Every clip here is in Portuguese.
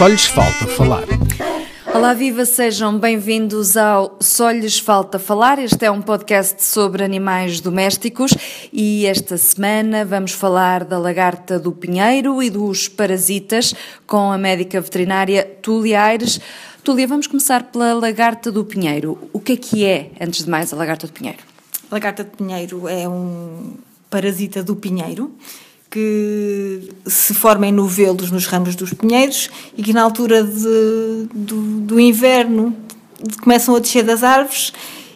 Só lhes falta falar. Olá, viva, sejam bem-vindos ao Só lhes falta falar. Este é um podcast sobre animais domésticos e esta semana vamos falar da lagarta do pinheiro e dos parasitas com a médica veterinária Túlia Aires. Túlia, vamos começar pela lagarta do pinheiro. O que é que é, antes de mais, a lagarta do pinheiro? A lagarta do pinheiro é um parasita do pinheiro que se forma em novelos nos ramos dos pinheiros e que na altura de, do, do inverno começam a descer das árvores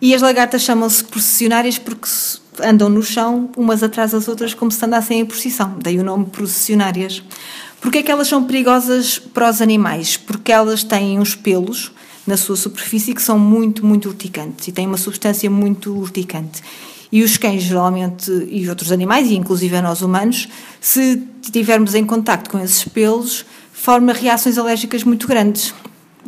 e as lagartas chamam-se processionárias porque andam no chão umas atrás das outras como se andassem em procissão, daí o nome processionárias. Porquê é que elas são perigosas para os animais? Porque elas têm uns pelos na sua superfície que são muito, muito urticantes e têm uma substância muito urticante. E os cães, geralmente, e outros animais, e inclusive a nós humanos, se estivermos em contacto com esses pelos, forma reações alérgicas muito grandes.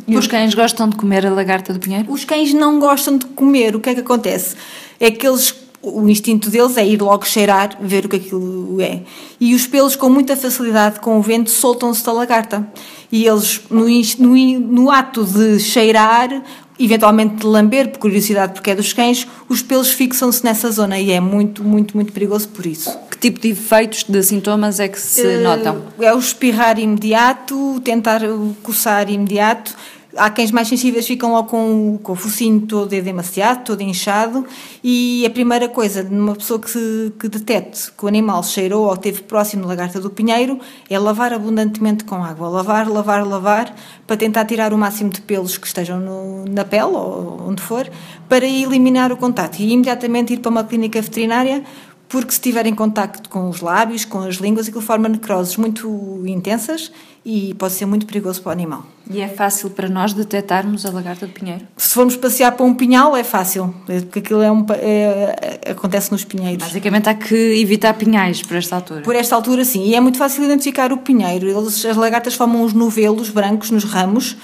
E os cães gostam de comer a lagarta do pinheiro? Os cães não gostam de comer. O que é que acontece? É que eles o instinto deles é ir logo cheirar, ver o que aquilo é. E os pelos, com muita facilidade, com o vento, soltam-se da lagarta. E eles, no, no, no, ato de cheirar, eventualmente de lamber, por curiosidade, porque é dos cães, os pelos fixam-se nessa zona e é muito, muito, muito perigoso por isso. Que tipo de efeitos, de sintomas é que se uh, notam? É o espirrar imediato, tentar coçar imediato Há cães mais sensíveis ficam logo com, com o focinho todo demasiado, todo inchado, e a primeira coisa numa pessoa que, que detecte que o animal cheirou ou esteve próximo da lagarta do pinheiro é lavar abundantemente com água. Lavar, lavar, lavar, para tentar tirar o máximo de pelos que estejam no, na pele ou onde for, para eliminar o contato e imediatamente ir para uma clínica veterinária porque se estiver em contacto com os lábios, com as línguas, aquilo forma necroses muito intensas e pode ser muito perigoso para o animal. E é fácil para nós detectarmos a lagarta de pinheiro? Se formos passear para um pinhal é fácil, porque aquilo é um, é, acontece nos pinheiros. Basicamente há que evitar pinhais por esta altura. Por esta altura sim, e é muito fácil identificar o pinheiro. Eles, as lagartas formam uns novelos brancos nos ramos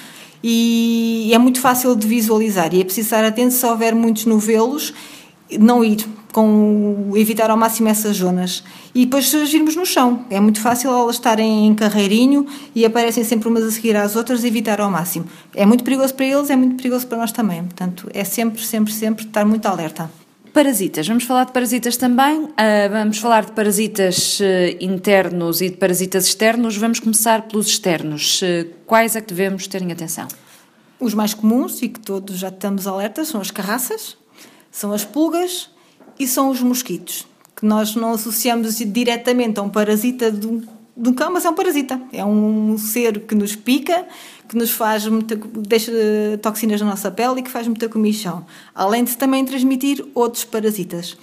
e é muito fácil de visualizar e é preciso estar atento se houver muitos novelos não ir, com evitar ao máximo essas zonas. E depois se agirmos no chão, é muito fácil elas estarem em carreirinho e aparecem sempre umas a seguir às outras, evitar ao máximo. É muito perigoso para eles, é muito perigoso para nós também. Portanto, é sempre, sempre, sempre estar muito alerta. Parasitas, vamos falar de parasitas também, uh, vamos falar de parasitas uh, internos e de parasitas externos. Vamos começar pelos externos. Uh, quais é que devemos ter em atenção? Os mais comuns e que todos já estamos alertas são as carraças, são as pulgas e são os mosquitos, que nós não associamos diretamente a um parasita de um cão, mas é um parasita. É um ser que nos pica, que nos faz muita, deixa toxinas na nossa pele e que faz muita comichão, além de também transmitir outros parasitas.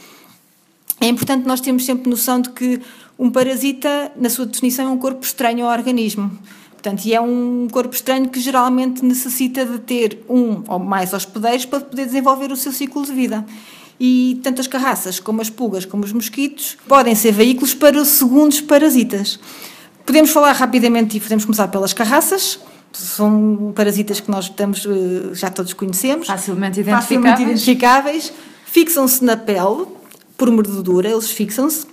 É importante nós termos sempre noção de que um parasita, na sua definição, é um corpo estranho ao organismo. Portanto, e é um corpo estranho que geralmente necessita de ter um ou mais hospedeiros para poder desenvolver o seu ciclo de vida. E tanto as carraças, como as pulgas, como os mosquitos, podem ser veículos para segundos parasitas. Podemos falar rapidamente e podemos começar pelas carraças. São parasitas que nós estamos, eh, já todos conhecemos. Facilmente identificáveis. Facilmente identificáveis. Fixam-se na pele, por mordedura, eles fixam-se.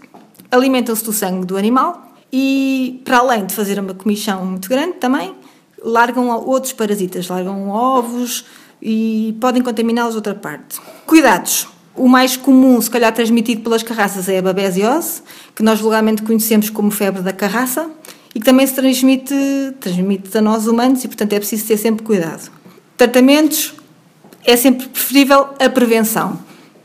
Alimentam-se do sangue do animal e, para além de fazer uma comichão muito grande também, largam outros parasitas, largam ovos e podem contaminá-los outra parte. Cuidados. O mais comum, se calhar transmitido pelas carraças, é a babesiose, que nós vulgarmente conhecemos como febre da carraça, e que também se transmite, transmite a nós humanos e, portanto, é preciso ter sempre cuidado. Tratamentos, é sempre preferível a prevenção.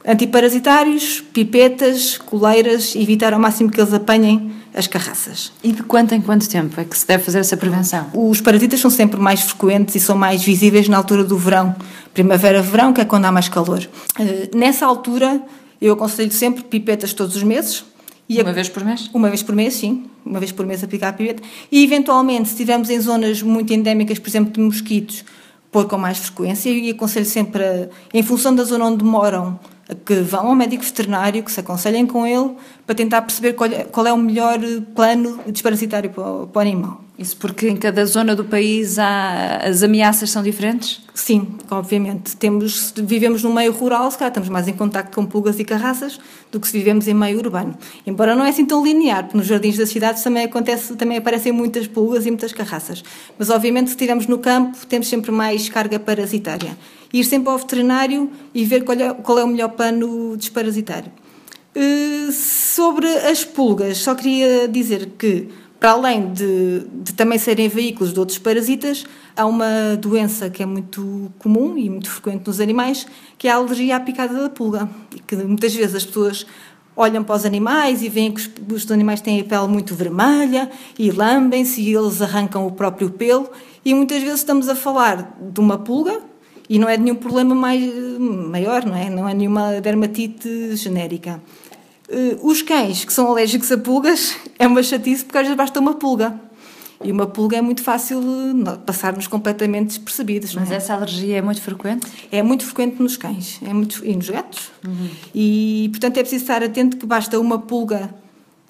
Antiparasitários, pipetas, coleiras, evitar ao máximo que eles apanhem as carraças. E de quanto em quanto tempo é que se deve fazer essa prevenção? Os parasitas são sempre mais frequentes e são mais visíveis na altura do verão, primavera-verão, que é quando há mais calor. Uh, nessa altura, eu aconselho sempre pipetas todos os meses. E uma a... vez por mês? Uma vez por mês, sim. Uma vez por mês aplicar a pipeta. E, eventualmente, se estivermos em zonas muito endémicas, por exemplo, de mosquitos, pôr com mais frequência. E aconselho sempre, a, em função da zona onde moram, que vão ao médico veterinário, que se aconselhem com ele, para tentar perceber qual é, é o melhor plano desparasitário para o, para o animal. Isso porque em cada zona do país há, as ameaças são diferentes? Sim, obviamente. Temos, vivemos no meio rural, se calhar estamos mais em contato com pulgas e carraças do que se vivemos em meio urbano. Embora não é assim tão linear, porque nos jardins das cidades também, acontece, também aparecem muitas pulgas e muitas carraças. Mas obviamente se estivermos no campo temos sempre mais carga parasitária. Ir sempre ao veterinário e ver qual é, qual é o melhor plano desparasitário. Uh, sobre as pulgas, só queria dizer que para além de, de, também serem veículos de outros parasitas, há uma doença que é muito comum e muito frequente nos animais, que é a alergia à picada da pulga. Que muitas vezes as pessoas olham para os animais e veem que os, os animais têm a pele muito vermelha e lambem-se e eles arrancam o próprio pelo. E muitas vezes estamos a falar de uma pulga e não é nenhum problema mais, maior, não é? Não é nenhuma dermatite genérica. Uh, os cães que são alérgicos a pulgas é uma chatice porque às vezes basta uma pulga. E uma pulga é muito fácil uh, passar-nos completamente despercebidos. Mas é? essa alergia é muito frequente? É muito frequente nos cães é muito, e nos gatos. Uhum. E, portanto, é preciso estar atento que basta uma pulga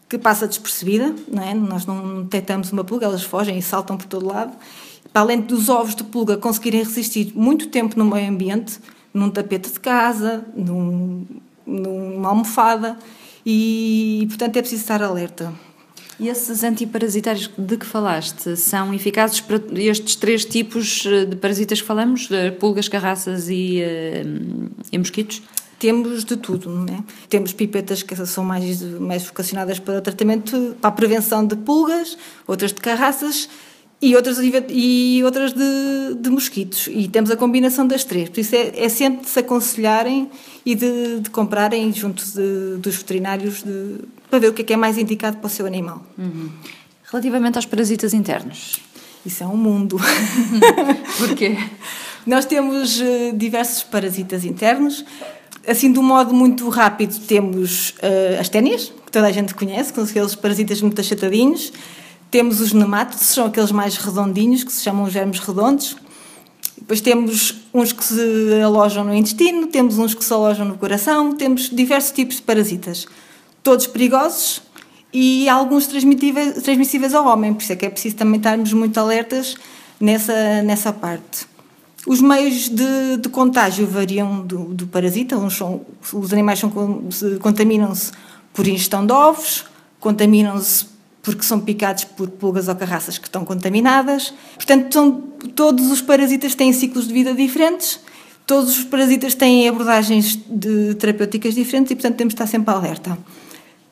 que passa despercebida, não é? Nós não detectamos uma pulga, elas fogem e saltam por todo lado. Para além dos ovos de pulga conseguirem resistir muito tempo no meio ambiente, num tapete de casa, num, numa almofada, e, portanto, é preciso estar alerta. E esses antiparasitários de que falaste são eficazes para estes três tipos eh, de parasitas que falamos? Pulgas, carraças e, uh, e mosquitos? Temos de tudo, não é? Temos pipetas que são mais, mais vocacionadas para o tratamento, para a prevenção de pulgas, outras de carraças e outras, e outras de, de mosquitos. E temos a combinação das três. Por isso é, é sempre de se aconselharem e de, de comprarem junto de, dos veterinários de, para ver o que é, que é mais indicado para o seu animal. Uhum. Relativamente aos parasitas internos. Isso é um mundo. Porquê? Nós temos uh, diversos parasitas internos. Assim, de um modo muito rápido, temos uh, as ténias, que toda a gente conhece, que são aqueles parasitas muito achatadinhos. Temos os nemátodos, são aqueles mais redondinhos, que se chamam germes redondos. Depois temos uns que se alojam no intestino, temos uns que se alojam no coração, temos diversos tipos de parasitas. Todos perigosos e alguns transmissíveis, transmissíveis ao homem, por isso é que é preciso também estarmos muito alertas nessa, nessa parte. Os meios de, de contágio variam do, do parasita, uns são, os animais contaminam-se por ingestão de ovos, contaminam-se porque são picados por pulgas ou carraças que estão contaminadas. Portanto, são, todos os parasitas têm ciclos de vida diferentes, todos os parasitas têm abordagens de, terapêuticas diferentes e, portanto, temos de estar sempre alerta.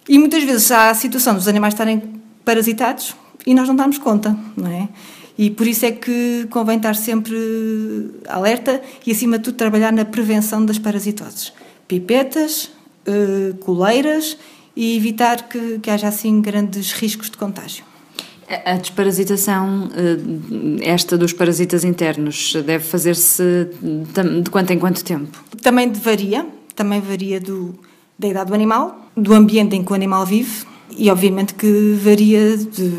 E muitas vezes há a situação dos animais estarem parasitados e nós não damos conta, não é? E por isso é que convém estar sempre alerta e, acima de tudo, trabalhar na prevenção das parasitoses. Pipetas, eh, coleiras e evitar que, que haja assim grandes riscos de contágio. A desparasitação, eh, esta dos parasitas internos, deve fazer-se de quanto em quanto tempo? Também varia, também varia do, da idade do animal, do ambiente em que o animal vive e obviamente que varia de,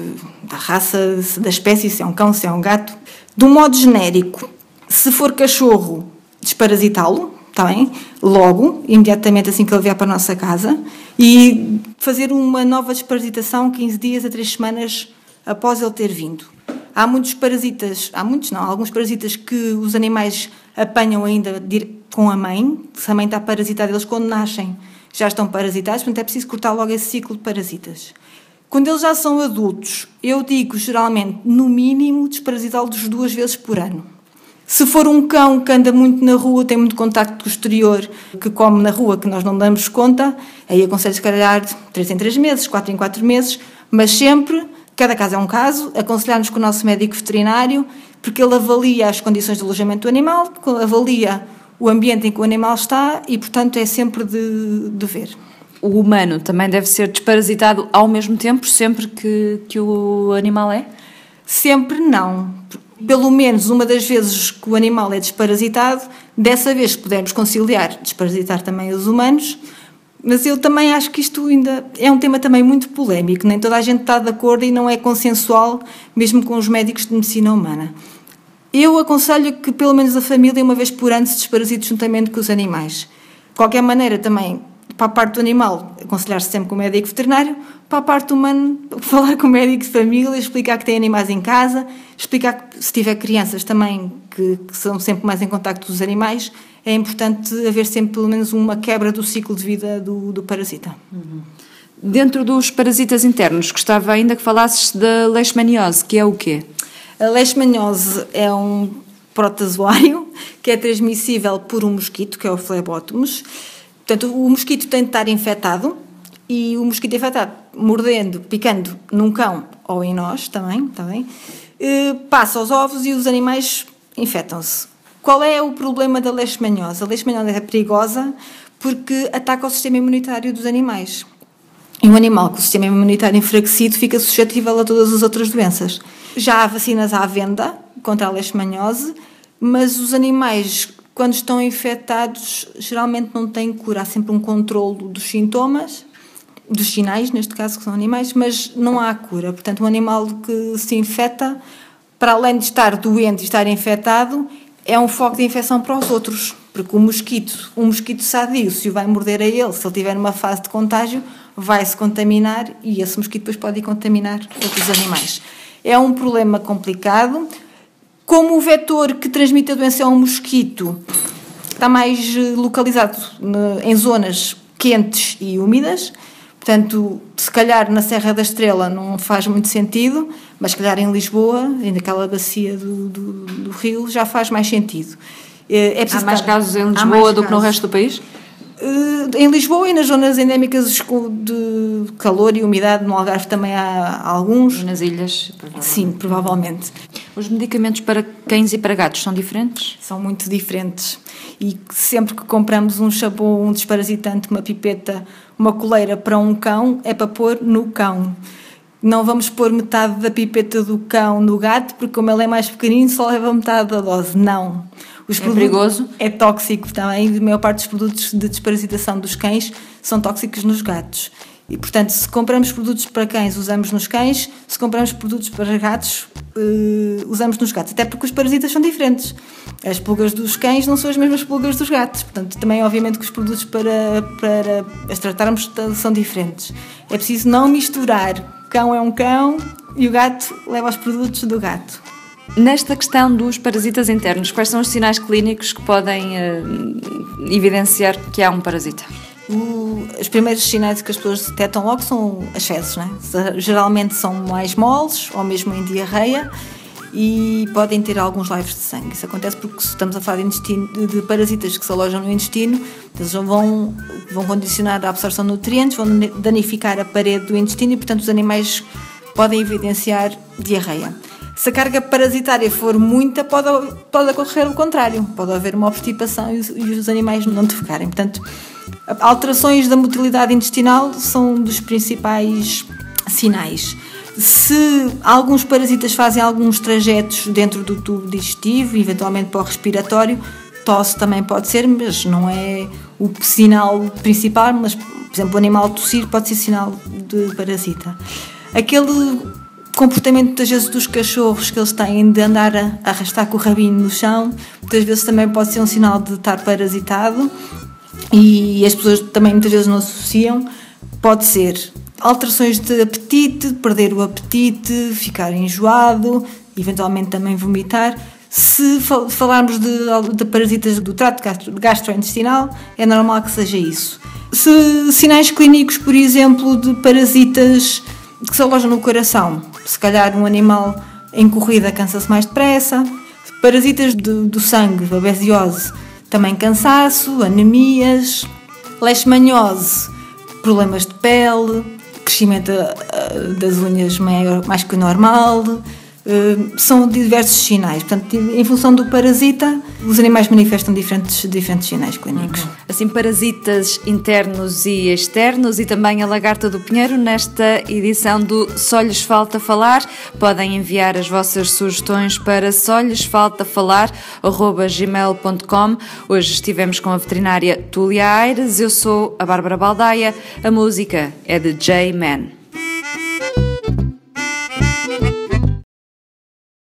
da raça, da espécie, se é um cão, se é um gato. De um modo genérico, se for cachorro, desparasitá-lo, está bem? Logo, imediatamente assim que ele vier para a nossa casa, e fazer uma nova desparasitação 15 dias a 3 semanas após ele ter vindo. Há muitos parasitas, há muitos não, há alguns parasitas que os animais apanham ainda com a mãe, se a mãe está parasitada, eles quando nascem já estão parasitados, portanto é preciso cortar logo esse ciclo de parasitas. Quando eles já são adultos, eu digo geralmente, no mínimo, desparasitá-los duas vezes por ano. Se for um cão que anda muito na rua, tem muito contacto com o exterior, que come na rua, que nós não damos conta, aí aconselho se calhar 3 em 3 meses, 4 em 4 meses, mas sempre, cada caso é um caso, aconselhar-nos com o nosso médico veterinário, porque ele avalia as condições de alojamento do animal, avalia o ambiente em que o animal está e, portanto, é sempre de, de ver. O humano também deve ser desparasitado ao mesmo tempo, sempre que, que o animal é? Sempre não pelo menos uma das vezes que o animal é desparasitado, dessa vez podemos conciliar desparasitar também os humanos, mas eu também acho que isto ainda é um tema também muito polémico, nem toda a gente está de acordo e não é consensual, mesmo com os médicos de medicina humana. Eu aconselho que pelo menos a família, uma vez por ano, se desparasite juntamente com os animais. De qualquer maneira, também para a parte do animal, aconselhar-se sempre com o médico veterinário, para a parte humana, falar com o médico de família, explicar que tem animais em casa, explicar que se tiver crianças também, que, que são sempre mais em contacto com os animais, é importante haver sempre pelo menos uma quebra do ciclo de vida do, do parasita. Uhum. Dentro dos parasitas internos, gostava ainda que falasses da leishmaniose, que é o quê? A leishmaniose é um protozoário que é transmissível por um mosquito, que é o Phlebotomus. Portanto, o mosquito tem de estar infectado e o mosquito infectado, mordendo, picando num cão ou em nós também, também eh, passa aos ovos e os animais infectam-se. Qual é o problema da leishmaniose? A leishmaniose é perigosa porque ataca o sistema imunitário dos animais. E um animal com o sistema imunitário enfraquecido fica suscetível a todas as outras doenças. Já há vacinas à venda contra a leishmaniose, mas os animais, quando estão infectados, geralmente não têm cura. Há sempre um controlo dos sintomas, dos sinais, neste caso, que são animais, mas não há cura. Portanto, um animal que se infecta, para além de estar doente e estar infectado, é um foco de infecção para os outros. Porque o mosquito, um mosquito sadio, se o vai morder a ele, se ele tiver numa fase de contágio, vai se contaminar e esse mosquito depois pode ir contaminar outros animais. É um problema complicado. Como o vetor que transmite a doença é um mosquito, está mais eh, localizado em zonas quentes e úmidas, portanto, se calhar na Serra da Estrela não faz muito sentido, mas se calhar em Lisboa, naquela bacia do, do, do Rio, já faz mais sentido. Eh, é Há mais casos em Lisboa do casos. que no resto do país? Uh, em Lisboa e nas zonas endémicas de calor e umidade, no Algarve também há alguns. Nas ilhas? Provavelmente. Sim, provavelmente. Os medicamentos para cães e para gatos são diferentes? São muito diferentes. E sempre que compramos um shampoo, um desparasitante, uma pipeta, uma coleira para um cão, é para pôr no cão. Não vamos pôr metade da pipeta do cão no gato, porque como ele é mais pequenino, só leva metade da dose. Não. Os é perigoso? É tóxico também. A maior parte dos produtos de desparasitação dos cães são tóxicos nos gatos. E, portanto, se compramos produtos para cães, usamos nos cães. Se compramos produtos para gatos, uh, usamos nos gatos. Até porque os parasitas são diferentes. As pulgas dos cães não são as mesmas pulgas dos gatos. Portanto, também, obviamente, que os produtos para, para as tratarmos são diferentes. É preciso não misturar. O cão é um cão e o gato leva os produtos do gato. Nesta questão dos parasitas internos, quais são os sinais clínicos que podem uh, evidenciar que há um parasita? O, os primeiros sinais que as pessoas detectam logo são as fezes, né? geralmente são mais moles ou mesmo em diarreia e podem ter alguns laivos de sangue. Isso acontece porque estamos a falar de, de, de parasitas que se alojam no intestino, eles vão, vão condicionar a absorção de nutrientes, vão danificar a parede do intestino e, portanto, os animais podem evidenciar diarreia. Se a carga parasitária for muita, pode, pode ocorrer o contrário. Pode haver uma obstipação e os, e os animais não defecarem. Portanto, alterações da motilidade intestinal são dos principais sinais. Se alguns parasitas fazem alguns trajetos dentro do tubo digestivo, eventualmente para o respiratório, tosse também pode ser, mas não é o sinal principal. Mas, por exemplo, o animal tossir pode ser sinal de parasita. Aquele comportamento muitas vezes dos cachorros que eles têm de andar a arrastar com o rabinho no chão, muitas vezes também pode ser um sinal de estar parasitado e as pessoas também muitas vezes não associam. Pode ser alterações de apetite, perder o apetite, ficar enjoado, eventualmente também vomitar. Se falarmos de, de parasitas do trato gastrointestinal, é normal que seja isso. Se sinais clínicos, por exemplo, de parasitas que se alojam no coração, se calhar um animal em corrida cansa-se mais depressa. Parasitas do, do sangue, a besiose, também cansaço, anemias. Leishmaniose, problemas de pele, crescimento uh, das unhas maior, mais que o normal, são diversos sinais. Portanto, em função do parasita, os animais manifestam diferentes, diferentes sinais clínicos. Uhum. Assim, parasitas internos e externos e também a lagarta do pinheiro nesta edição do Só lhes falta falar. Podem enviar as vossas sugestões para solhesfaltafalar.gmail.com Hoje estivemos com a veterinária Tulia Aires, eu sou a Bárbara Baldaia, a música é de J-Man.